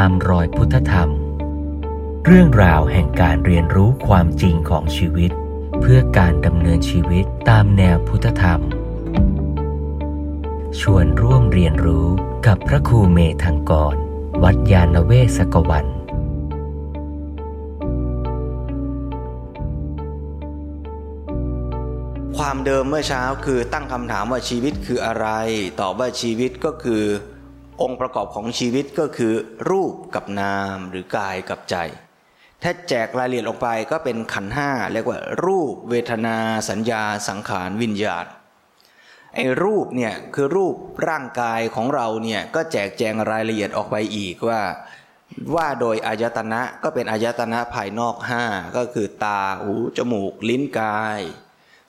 ตามรอยพุทธธรรม เรื่องราวแห่งการเรียนรู้ความจริงของชีวิต เพื่อการดำเนินชีวิตตามแนวพุทธธรรม ชวนร่วมเรียนรู้กับพระครูเมธังกร วัดยาณเวศกวันความเดิมเมื่อเช้าคือตั้งคำถามว่าชีวิตคืออะไร ตอบว่าชีวิตก็คือ องค์ประกอบของชีวิตก็คือ รูปกับนามหรือกายกับใจ ถ้าแจกรายละเอียดออกไปก็เป็นขันห้าเรียกว่า รูปเวทนา สัญญา สังขารวิญญาณไอ้รูปเนี่ยคือรูปร่างกายของเราเนี่ยก็แจกแจงรายละเอียดออกไปอีกว่า ว่าโดยอายตนะก็เป็นอายตนะภายนอกห้าก็คือตาหูจมูก ลิ้นกาย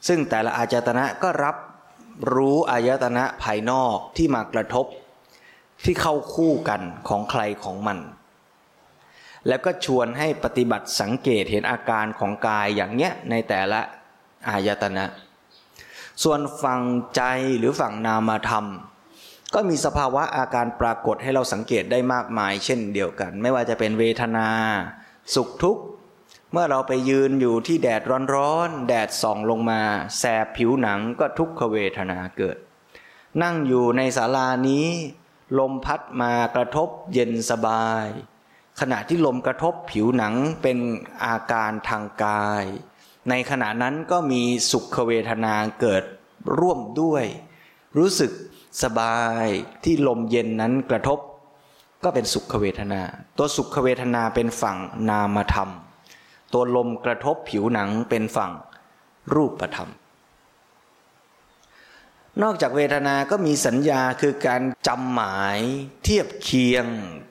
ซึ่งแต่ละอายตนะก็รับรู้อายตนะภายนอกที่มากระทบ ที่เข้าคู่กันของใครของมัน แล้วก็ชวนให้ปฏิบัติสังเกตเห็นอาการของกายอย่างเนี้ยในแต่ละอายตนะ ส่วนฝั่งใจหรือฝั่งนามธรรมก็มีสภาวะอาการปรากฏให้เราสังเกตได้มากมาย เช่นเดียวกัน ไม่ว่าจะเป็นเวทนา สุขทุกข์ เมื่อเราไปยืนอยู่ที่แดดร้อนๆ แดดส่องลงมา แสบผิวหนังก็ทุกขเวทนาเกิด นั่งอยู่ในศาลานี้ ลมพัดมากระทบเย็นสบาย ขณะที่ลมกระทบผิวหนังเป็นอาการทางกาย ในขณะนั้นก็มีสุขเวทนาเกิดร่วมด้วย รู้สึกสบายที่ลมเย็นนั้นกระทบ ก็เป็นสุขเวทนา ตัวสุขเวทนาเป็นฝั่งนามธรรม ตัวลมกระทบผิวหนังเป็นฝั่งรูปธรรม นอกจากเวทนาก็มีสัญญาคือการจำหมายเทียบเคียง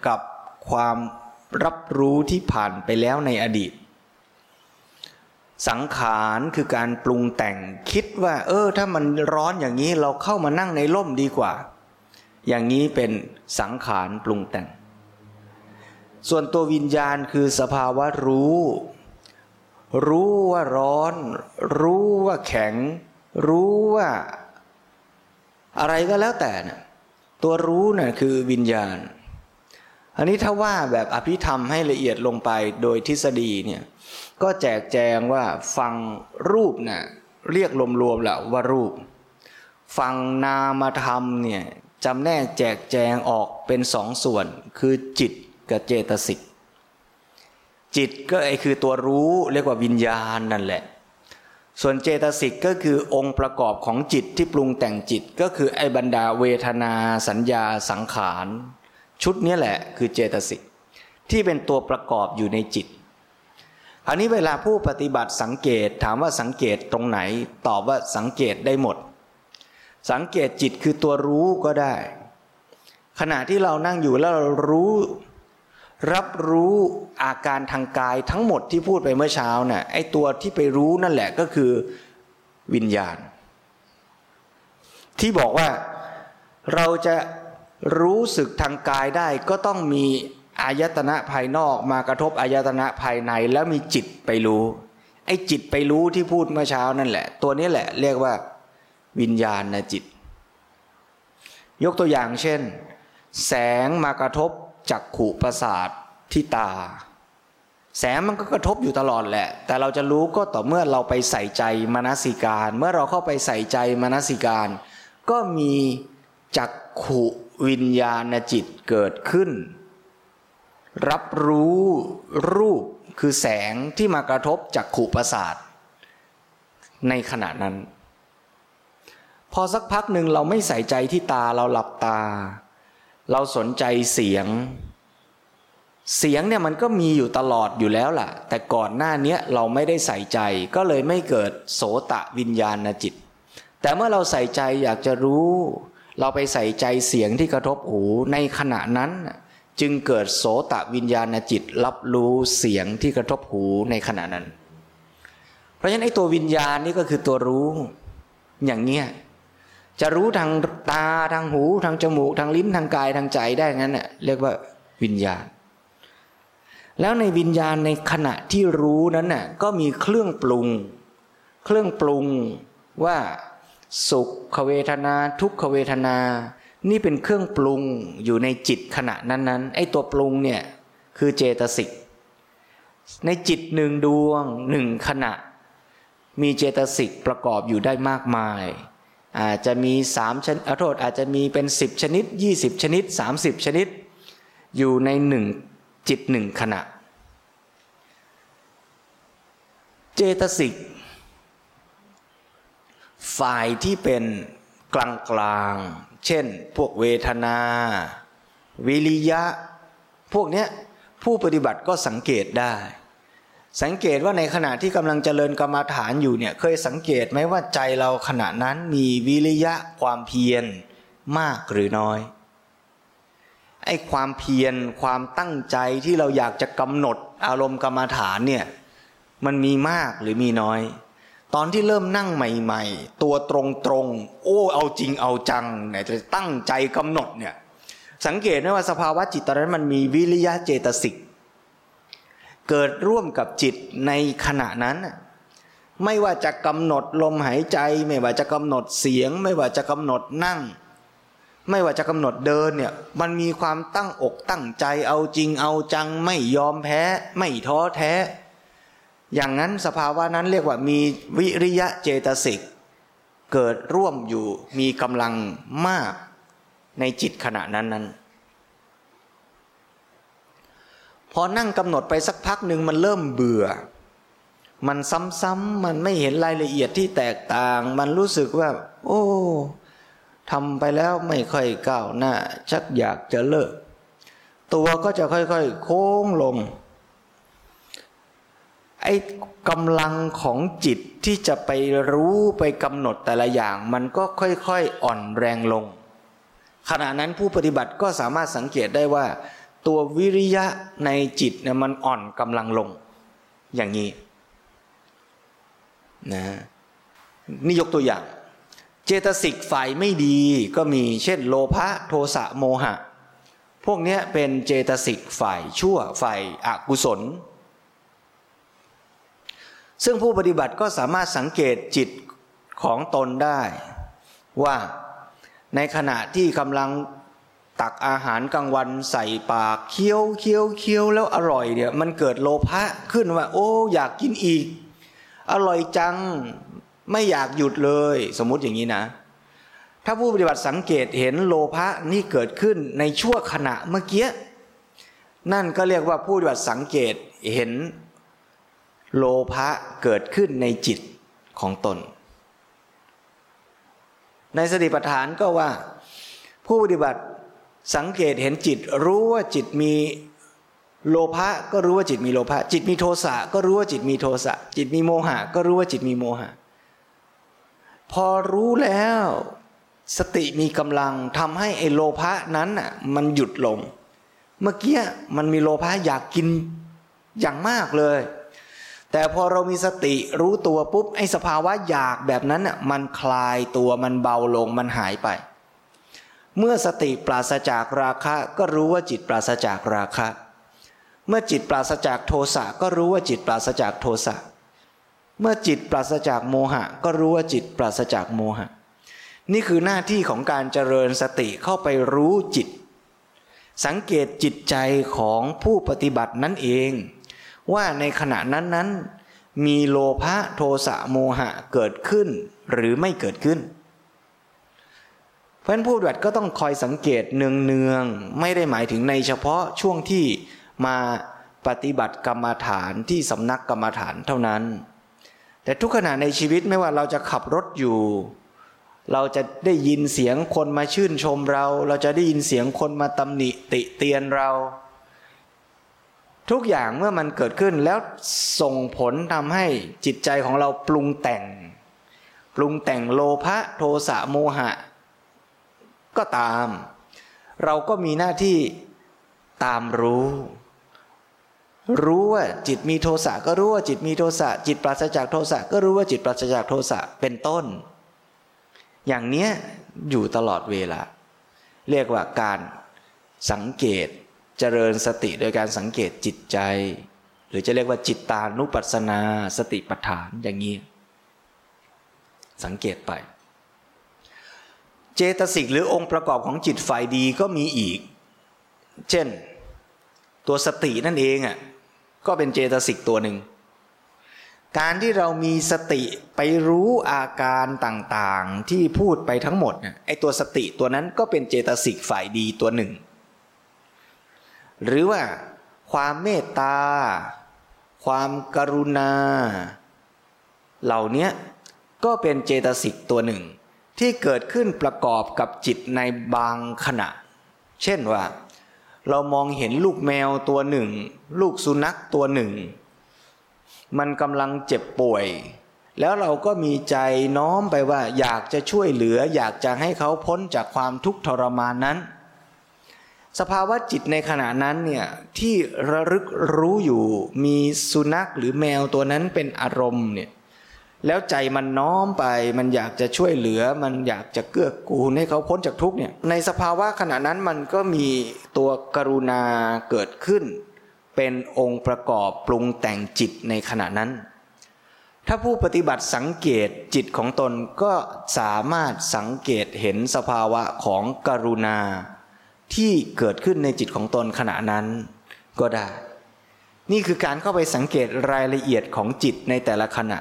กับความรับรู้ที่ผ่านไปแล้วในอดีต สังขารคือการปรุงแต่งคิดว่า เออ ถ้ามันร้อนอย่างนี้เราเข้ามานั่งในร่มดีกว่า อย่างนี้เป็นสังขารปรุงแต่ง ส่วนตัววิญญาณคือสภาวะรู้ รู้ว่าร้อน รู้ว่าแข็ง รู้ว่า อะไรก็แล้วแต่นะตัวรู้นะ่ะคือวิญญาณ อันนี้ถ้าว่าแบบอภิธรรมให้ละเอียดลงไปโดยทฤษฎีเนี่ยก็แจกแจงว่าฟังรูปนะ่ะเรียกรวมๆแหละว่ารูป ฟังนามธรรมเนี่ยจำแนกแจกแจงออกเป็นสองส่วน คือจิตกับเจตสิกจิตก็ไอคือตัวรู้เรียกว่าวิญญาณนั่นแหละ ส่วนเจตสิกก็คือองค์ประกอบของจิตที่ปรุงแต่งจิตก็คือไอบรรดาเวทนา สัญญาสังขาร ชุดนี้แหละคือเจตสิกที่เป็นตัวประกอบอยู่ในจิตอันนี้เวลาผู้ปฏิบัติสังเกตถามว่าสังเกตตรงไหน ตอบว่าสังเกตได้หมด สังเกตจิตคือตัวรู้ก็ได้ ขณะที่เรานั่งอยู่แล้วเรารู้ รับรู้อาการทางกายทั้งหมดที่พูดไปเมื่อเช้านะ่ะไอ้ตัวที่ไปรู้นั่นแหละก็คือวิญญาณ ที่บอกว่าเราจะรู้สึกทางกายได้ก็ต้องมีอายตนะภายนอกมากระทบอายตนะภายในแล้วมีจิตไปรู้ ไอ้จิตไปรู้ที่พูดเมื่อเช้านั่นแหละ ตัวนี้แหละเรียกว่าวิญญาณนะจิต ยกตัวอย่างเช่น แสงมากระทบ จักขูประสาทที่ตา แสงมันก็กระทบอยู่ตลอดแหละ แต่เราจะรู้ก็ต่อเมื่อเราไปใส่ใจมนสิการ เมื่อเราเข้าไปใส่ใจมนสิการ ก็มีจักขุวิญญาณจิตเกิดขึ้น รับรู้รูปคือแสงที่มากระทบจักขูประสาทในขณะนั้น พอสักพักหนึ่งเราไม่ใส่ใจที่ตาเราหลับตา เราสนใจเสียง เสียงเนี่ยมันก็มีอยู่ตลอดอยู่แล้วล่ะ แต่ก่อนหน้านี้เราไม่ได้ใส่ใจ ก็เลยไม่เกิดโสตะวิญญาณจิต แต่เมื่อเราใส่ใจอยากจะรู้ เราไปใส่ใจเสียงที่กระทบหูในขณะนั้น จึงเกิดโสตะวิญญาณจิต รับรู้เสียงที่กระทบหูในขณะนั้น เพราะฉะนั้นไอ้ตัววิญญาณนี่ก็คือตัวรู้อย่างเงี้ย จะรู้ทางตาทางหู ทางจมูก ทางลิ้นทางกายทางใจได้งั้นเน่ยเรียกว่าวิญญาณ แล้วในวิญญาณในขณะที่รู้นั้นน่ะก็มีเครื่องปรุง เครื่องปรุงว่าสุขเวทนา ทุกขเวทนา นี่เป็นเครื่องปรุงอยู่ในจิตขณะนั้นๆไอ้ตัวปรุงเนี่ยคือเจตสิกในจิตหนึ่งดวงหนึ่งขณะ มีเจตสิกประกอบอยู่ได้มากมาย อาจจะมีสามชนิดโทษอาจจะมีเป็นสิบชนิดยี่สิบชนิดสามสิบชนิด อยู่ในหนึ่งจิตหนึ่งขณะ เจตสิกฝ่ายที่เป็นกลางกลางเช่น พวกเวทนา วิริยะ พวกเนี้ยผู้ปฏิบัติก็สังเกตได้ สังเกตว่าในขณะที่กำลังเจริญกรรมาฐานอยู่เนี่ยเคยสังเกตไหมว่าใจเราขณะนั้นมีวิริยะความเพียรมากหรือน้อยไอ้ความเพียรความตั้งใจที่เราอยากจะกำหนดอารมณ์กรรมาฐานเนี่ยมันมีมากหรือมีน้อย ตอนที่เริ่มนั่งใหม่ ๆ ตัวตรงๆโอ้เอาจริงเอาจังไหนจะตั้งใจกำหนดเนี่ยสังเกตไหมว่าสภาวะจิตตอนนั้นมันมีวิริยะเจตสิก เกิดร่วมกับจิตในขณะนั้น ไม่ว่าจะกำหนดลมหายใจ ไม่ว่าจะกำหนดเสียง ไม่ว่าจะกำหนดนั่ง ไม่ว่าจะกำหนดเดินเนี่ยมันมีความตั้งอกตั้งใจเอาจริงเอาจังไม่ยอมแพ้ ไม่ท้อแท้ อย่างนั้นสภาวะนั้นเรียกว่ามีวิริยะเจตสิกเกิดร่วมอยู่มีกำลังมากในจิตขณะนั้นนั้น พอนั่งกำหนดไปสักพักหนึ่งมันเริ่มเบื่อ มันซ้ำๆมันไม่เห็นรายละเอียดที่แตกต่าง มันรู้สึกว่า โอ้ทำไปแล้วไม่ค่อยก้าวหน้า ชักอยากจะเลิก ตัวก็จะค่อยๆ โค้งลงไอ้กำลังของจิตที่จะไปรู้ไปกำหนดแต่ละอย่าง มันก็ค่อยๆอ่อนแรงลง ขณะนั้นผู้ปฏิบัติก็สามารถสังเกตได้ว่า ตัววิริยะในจิตเนี่ยมันอ่อนกำลังลง อย่างนี้นะนี่ยกตัวอย่าง เจตสิกฝ่ายไม่ดีก็มีเช่น โลภะโทสะโมหะ พวกนี้เป็นเจตสิกฝ่ายชั่วฝ่ายอกุศล ซึ่งผู้ปฏิบัติก็สามารถสังเกตจิตของตนได้ ว่าในขณะที่กำลัง ตักอาหารกลางวันใส่ปากเคี้ยวเคี้ยวเคี้ยวแล้วอร่อยเนี่ย มันเกิดโลภะขึ้นว่า โอ้อยากกินอีก อร่อยจังไม่อยากหยุดเลย สมมุติอย่างนี้นะ ถ้าผู้ปฏิบัติสังเกตเห็นโลภะนี่เกิดขึ้นในชั่วขณะเมื่อกี้นั่นก็เรียกว่าผู้ปฏิบัติสังเกตเห็นโลภะเกิดขึ้นในจิตของตน ในสติปัฏฐานก็ว่าผู้ปฏิบัติ สังเกตเห็นจิตรู้ว่าจิตมีโลภะก็รู้ว่าจิตมีโลภะจิตมีโทสะก็รู้ว่าจิตมีโทสะจิตมีโมหะ ก็รู้ว่าจิตมีโมหะ พอรู้แล้ว สติมีกำลังทำให้ไอโลภะนั้นอะมันหยุดลง เมื่อกี้มันมีโลภะอยากกินอย่างมากเลย แต่พอเรามีสติรู้ตัวปุ๊บไอ้สภาวะอยากแบบนั้นอะมันคลายตัวมันเบาลงมันหายไป เมื่อสติปราศจากราคะก็รู้ว่าจิตปราศจากราคะ เมื่อจิตปราศจากโทสะก็รู้ว่าจิตปราศจากโทสะ เมื่อจิตปราศจากโมหะ ก็รู้ว่าจิตปราศจากโมหะ นี่คือหน้าที่ของการเจริญสติเข้าไปรู้จิต สังเกตจิตใจของผู้ปฏิบัตินั่นเอง ว่าในขณะนั้นนั้นมีโลภะโทสะโมหะเกิดขึ้นหรือไม่เกิดขึ้น เพราะฉะนั้นผู้ปฏิบัติก็ต้องคอยสังเกตเนืองๆไม่ได้หมายถึงในเฉพาะช่วงที่มาปฏิบัติกรรมฐานที่สำนักกรรมฐานเท่านั้น แต่ทุกขณะในชีวิตไม่ว่าเราจะขับรถอยู่ เราจะได้ยินเสียงคนมาชื่นชมเรา เราจะได้ยินเสียงคนมาตำหนิติเตียนเรา ทุกอย่างเมื่อมันเกิดขึ้นแล้วส่งผลทำให้จิตใจของเราปรุงแต่ง ปรุงแต่งโลภะโทสะโมหะ ก็ตาม เราก็มีหน้าที่ตามรู้ รู้ว่าจิตมีโทสะก็รู้ว่าจิตมีโทสะจิตปราศจากโทสะก็รู้ว่าจิตปราศจากโทสะเป็นต้น อย่างเนี้ยอยู่ตลอดเวลา เรียกว่าการสังเกตเจริญสติโดยการสังเกตจิตใจ หรือจะเรียกว่าจิตตานุปัสสนาสติปัฏฐานอย่างนี้ สังเกตไป เจตสิกหรือองค์ประกอบของจิตฝ่ายดีก็มีอีก เช่น ตัวสตินั่นเองอะก็เป็นเจตสิกตัวหนึ่ง การที่เรามีสติไปรู้อาการต่างๆที่พูดไปทั้งหมดไอ้ตัวสติตัวนั้นก็เป็นเจตสิกฝ่ายดีตัวหนึ่ง หรือว่าความเมตตา ความกรุณา เหล่านี้ก็เป็นเจตสิกตัวหนึ่ง ที่เกิดขึ้นประกอบกับจิตในบางขณะ เช่นว่า เรามองเห็นลูกแมวตัวหนึ่ง ลูกสุนัขตัวหนึ่ง มันกำลังเจ็บป่วย แล้วเราก็มีใจน้อมไปว่า อยากจะช่วยเหลือ อยากจะให้เขาพ้นจากความทุกข์ทรมานนั้น สภาวะจิตในขณะนั้นเนี่ยที่ระลึกรู้อยู่มีสุนัขหรือแมวตัวนั้นเป็นอารมณ์เนี่ย แล้วใจมันน้อมไป มันอยากจะช่วยเหลือ มันอยากจะเกื้อกูลให้เขาพ้นจากทุกเนี่ย ในสภาวะขณะนั้นมันก็มีตัวกรุณาเกิดขึ้น เป็นองค์ประกอบปรุงแต่งจิตในขณะนั้น ถ้าผู้ปฏิบัติสังเกตจิตของตนก็สามารถสังเกตเห็นสภาวะของกรุณา ที่เกิดขึ้นในจิตของตนขณะนั้นก็ได้ นี่คือการเข้าไปสังเกตรายละเอียดของจิตในแต่ละขณะ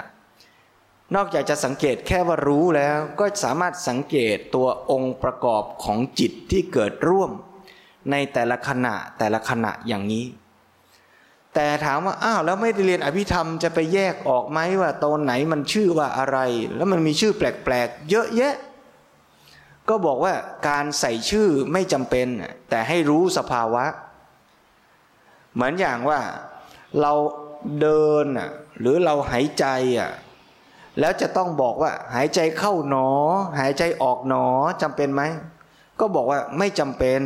นอกจากจะสังเกตแค่ว่ารู้แล้วก็สามารถสังเกตตัวองค์ประกอบของจิตที่เกิดร่วม ในแต่ละขณะแต่ละขณะอย่างนี้ แต่ถามว่าอ้าวแล้วไม่ได้เรียนอภิธรรมจะไปแยกออกไหมว่าตนไหนมันชื่อว่าอะไร แล้วมันมีชื่อแปลกๆ เยอะแยะ ก็บอกว่าการใส่ชื่อไม่จำเป็น แต่ให้รู้สภาวะ เหมือนอย่างว่าเราเดินหรือเราหายใจอะ แล้วจะต้องบอกว่า หายใจเข้าหนอ หายใจออกหนอจำเป็นไหม ก็บอกว่าไม่จำเป็น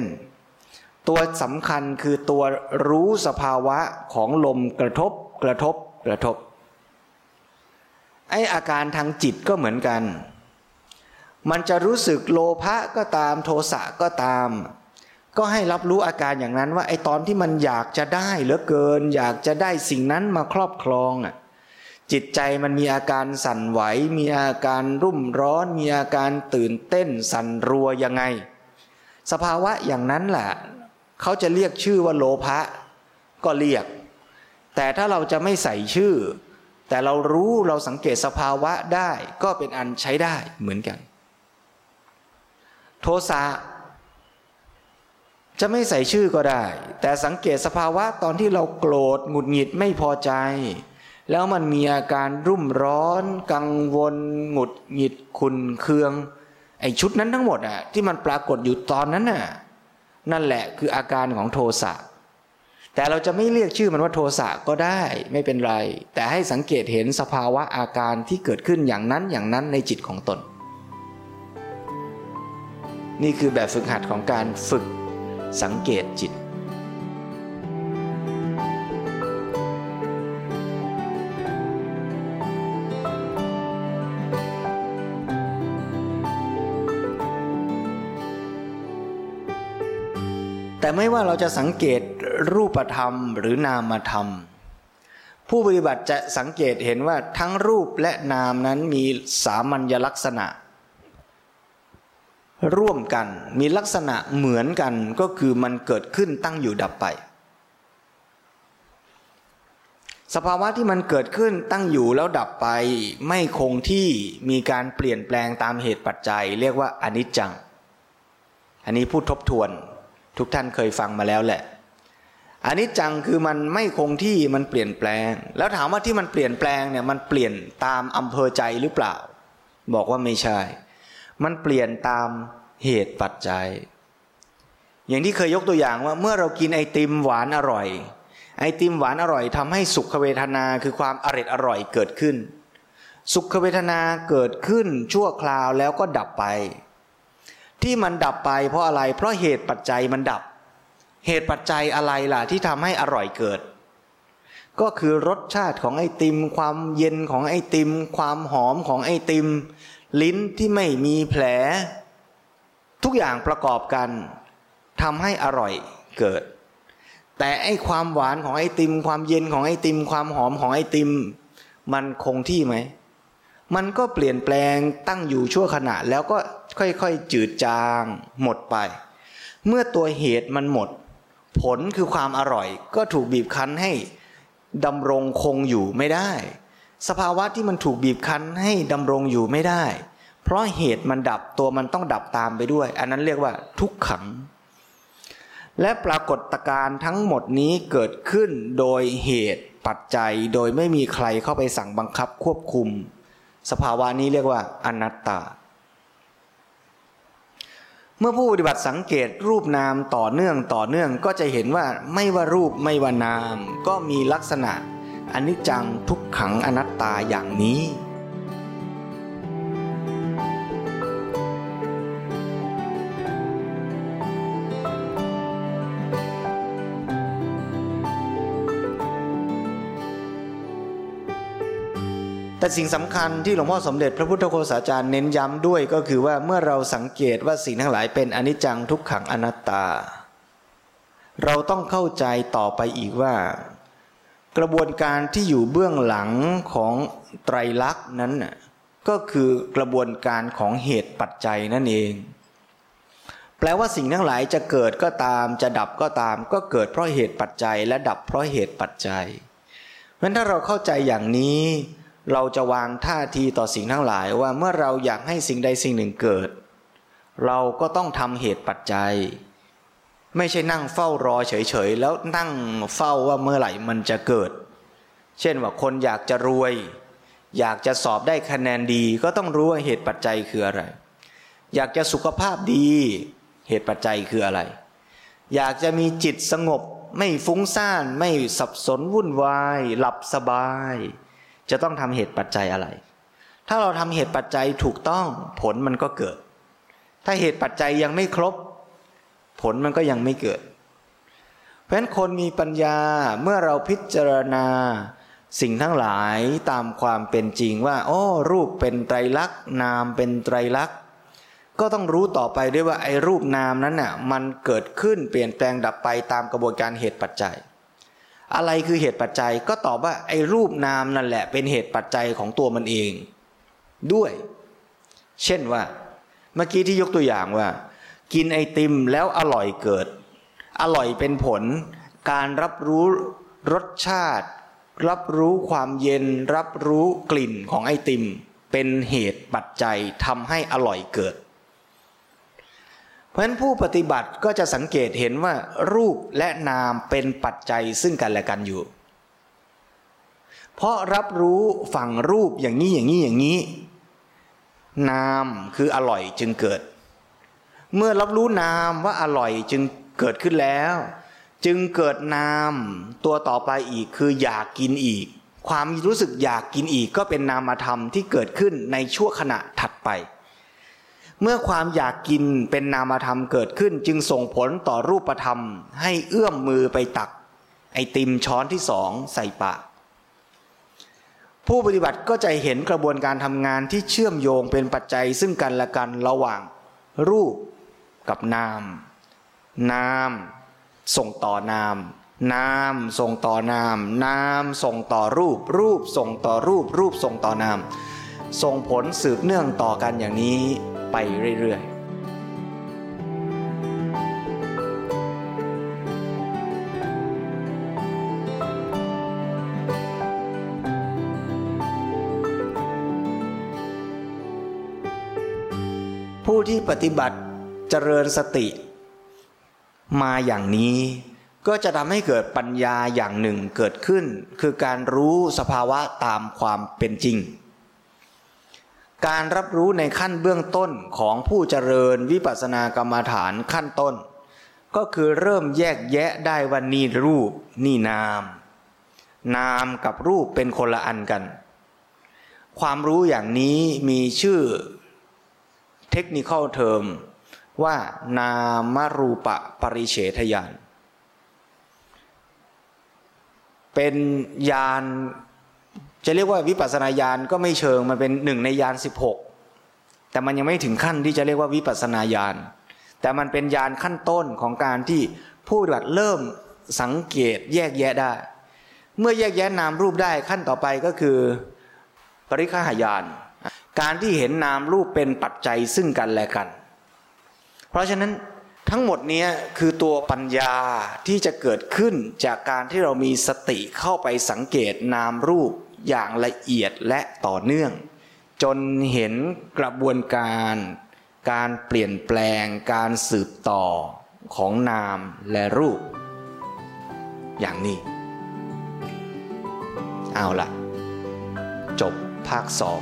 ตัวสำคัญคือตัวรู้สภาวะของลมกระทบกระทบกระทบ ไออาการทางจิตก็เหมือนกัน มันจะรู้สึกโลภะก็ตามโทสะก็ตาม ก็ให้รับรู้อาการอย่างนั้นว่าไอตอนที่มันอยากจะได้เหลือเกิน อยากจะได้สิ่งนั้นมาครอบครองอะ จิตใจมันมีอาการสั่นไหว มีอาการรุ่มร้อน มีอาการตื่นเต้น สั่นรัวยังไง สภาวะอย่างนั้นแหละเขาจะเรียกชื่อว่าโลภะก็เรียก แต่ถ้าเราจะไม่ใส่ชื่อ แต่เรารู้เราสังเกตสภาวะได้ก็เป็นอันใช้ได้เหมือนกัน โทสะจะไม่ใส่ชื่อก็ได้ แต่สังเกตสภาวะตอนที่เราโกรธหงุดหงิดไม่พอใจ แล้วมันมีอาการรุ่มร้อน กังวล หงุดหงิดขุนเคือง ไอชุดนั้นทั้งหมดอะที่มันปรากฏอยู่ตอนนั้นน่ะนั่นแหละคืออาการของโทสะแต่เราจะไม่เรียกชื่อมันว่าโทสะก็ได้ไม่เป็นไร แต่ให้สังเกตเห็นสภาวะอาการที่เกิดขึ้นอย่างนั้นอย่างนั้นในจิตของตน นี่คือแบบฝึกหัดของการฝึกสังเกตจิต แต่ไม่ว่าเราจะสังเกตรูปธรรมหรือนามธรรม ผู้ปฏิบัติจะสังเกตเห็นว่าทั้งรูปและนามนั้นมีสามัญลักษณะ ร่วมกันมีลักษณะเหมือนกันก็คือมันเกิดขึ้นตั้งอยู่ดับไป สภาวะที่มันเกิดขึ้นตั้งอยู่แล้วดับไป ไม่คงที่มีการเปลี่ยนแปลงตามเหตุปัจจัย เรียกว่าอนิจจัง อันนี้พูดทบทวน ทุกท่านเคยฟังมาแล้วแหละอันนี้จังคือมันไม่คงที่มันเปลี่ยนแปลง แล้วถามว่าที่มันเปลี่ยนแปลงเนี่ยมันเปลี่ยนตามอำเภอใจหรือเปล่า บอกว่าไม่ใช่ มันเปลี่ยนตามเหตุปัจจัย อย่างที่เคยยกตัวอย่างว่าเมื่อเรากินไอติมหวานอร่อย ไอติมหวานอร่อยทำให้สุขเวทนาคือความอร่อยอร่อยเกิดขึ้น สุขเวทนาเกิดขึ้นชั่วคราวแล้วก็ดับไป ที่มันดับไปเพราะอะไร เพราะเหตุปัจจัยมันดับ เหตุปัจจัยอะไรล่ะที่ทำให้อร่อยเกิด ก็คือรสชาติของไอติม ความเย็นของไอติม ความหอมของไอติม ลิ้นที่ไม่มีแผล ทุกอย่างประกอบกันทำให้อร่อยเกิด แต่ไอความหวานของไอติม ความเย็นของไอติม ความหอมของไอติม มันคงที่ไหม มันก็เปลี่ยนแปลงตั้งอยู่ชั่วขณะแล้วก็ ค่อยๆ จืดจางหมดไป เมื่อตัวเหตุมันหมด ผลคือความอร่อย ก็ถูกบีบคั้นให้ดำรงคงอยู่ไม่ได้ สภาวะที่มันถูกบีบคั้นให้ดำรงอยู่ไม่ได้ เพราะเหตุมันดับตัวมันต้องดับตามไปด้วย อันนั้นเรียกว่าทุกขัง และปรากฏการณ์ทั้งหมดนี้เกิดขึ้นโดยเหตุปัจจัยโดยไม่มีใครเข้าไปสั่งบังคับควบคุม สภาวะนี้เรียกว่าอนัตตา เมื่อผู้ปฏิบัติสังเกตรูปนามต่อเนื่องต่อเนื่องก็จะเห็นว่าไม่ว่ารูปไม่ว่านาม ก็มีลักษณะอนิจจังทุกขังอนัตตาอย่างนี้ แต่สิ่งสำคัญที่หลวงพ่อสมเด็จพระพุทธโฆษาจารย์เน้นย้ำด้วยก็คือว่าเมื่อเราสังเกตว่าสิ่งทั้งหลายเป็นอนิจจังทุกขังอนัตตา เราต้องเข้าใจต่อไปอีกว่า กระบวนการที่อยู่เบื้องหลังของไตรลักษณ์นั้นก็คือกระบวนการของเหตุปัจจัยนั่นเอง แปลว่าสิ่งทั้งหลายจะเกิดก็ตามจะดับก็ตาม ก็เกิดเพราะเหตุปัจจัย และดับเพราะเหตุปัจจัยเพราะฉะนั้นถ้าเราเข้าใจอย่างนี้ เราจะวางท่าทีต่อสิ่งทั้งหลายว่าเมื่อเราอยากให้สิ่งใดสิ่งหนึ่งเกิด เราก็ต้องทำเหตุปัจจัย ไม่ใช่นั่งเฝ้ารอเฉยๆ แล้วนั่งเฝ้าว่าเมื่อไหร่มันจะเกิด เช่นว่าคนอยากจะรวย อยากจะสอบได้คะแนนดีก็ต้องรู้ว่าเหตุปัจจัยคืออะไร อยากจะสุขภาพดี เหตุปัจจัยคืออะไร อยากจะมีจิตสงบไม่ฟุ้งซ่านไม่สับสนวุ่นวาย หลับสบาย จะต้องทำเหตุปัจจัยอะไร ถ้าเราทำเหตุปัจจัยถูกต้องผลมันก็เกิด ถ้าเหตุปัจจัยยังไม่ครบ ผลมันก็ยังไม่เกิด เพราะฉะนั้นคนมีปัญญาเมื่อเราพิจารณาสิ่งทั้งหลายตามความเป็นจริงว่าโอ้รูปเป็นไตรลักษณ์นามเป็นไตรลักษณ์ ก็ต้องรู้ต่อไปด้วยว่าไอ้รูปนามนั้นน่ะมันเกิดขึ้นเปลี่ยนแปลงดับไปตามกระบวนการเหตุปัจจัย อะไรคือเหตุปัจจัยก็ตอบว่าไอ้รูปนามนั่นแหละ เป็นเหตุปัจจัยของตัวมันเอง ด้วย เช่นว่า เมื่อกี้ที่ยกตัวอย่างว่า กินไอติมแล้วอร่อยเกิด อร่อยเป็นผล การรับรู้รสชาติ รับรู้ความเย็น รับรู้กลิ่นของไอติม เป็นเหตุปัจจัยทำให้อร่อยเกิด เพราะฉะนั้นผู้ปฏิบัติก็จะสังเกตเห็นว่ารูปและนามเป็นปัจจัยซึ่งกันและกันอยู่ เพราะรับรู้ฝั่งรูปอย่างนี้อย่างนี้อย่างนี้ นามคืออร่อยจึงเกิด เมื่อรับรู้นามว่าอร่อยจึงเกิดขึ้นแล้ว จึงเกิดนามตัวต่อไปอีกคืออยากกินอีก ความรู้สึกอยากกินอีกก็เป็นนามธรรมที่เกิดขึ้นในชั่วขณะถัดไป เมื่อความอยากกินเป็นนามธรรมเกิดขึ้น จึงส่งผลต่อรูปธรรม ให้เอื้อมมือไปตัก ไอติมช้อนที่สองใส่ปาก ผู้ปฏิบัติก็จะเห็นกระบวนการทำงานที่เชื่อมโยงเป็นปัจจัยซึ่งกันและกันระหว่าง รูปกับนาม นาม ส่งต่อนาม นามส่งต่อนาม นามส่งต่อรูป รูปส่งต่อรูป รูปส่งต่อนาม ส่งผลสืบเนื่องต่อกันอย่างนี้ ไปเรื่อยๆผู้ที่ปฏิบัติเจริญสติ มาอย่างนี้ ก็จะทำให้เกิดปัญญาอย่างหนึ่งเกิดขึ้น คือการรู้สภาวะตามความเป็นจริง การรับรู้ในขั้นเบื้องต้นของผู้เจริญวิปัสสนากรรมฐานขั้นต้น ก็คือเริ่มแยกแยะได้ว่านี่รูปนี่นาม นามกับรูปเป็นคนละอันกัน ความรู้อย่างนี้มีชื่อเทคนิคอลเทอมว่านามรูปะปริเฉทยาน เป็นยาน จะเรียกว่าวิปัสนาญาณก็ไม่เชิงมันเป็นหนึ่งในญาณสิบหกแต่มันยังไม่ถึงขั้นที่จะเรียกว่าวิปัสนาญาณแต่มันเป็นญาณขั้นต้นของการที่ผู้ปฏิบัติเริ่มสังเกตแยกแยะได้ เมื่อแยกแยะนามรูปได้ขั้นต่อไปก็คือ ปริฆาหายานการที่เห็นนามรูปเป็นปัจจัยซึ่งกันและกัน เพราะฉะนั้นทั้งหมดนี้คือตัวปัญญาที่จะเกิดขึ้นจากการที่เรามีสติเข้าไปสังเกตนามรูป อย่างละเอียดและต่อเนื่อง จนเห็นกระบวนการ การเปลี่ยนแปลง การสืบต่อของนามและรูป อย่างนี้ เอาละจบภาคสอง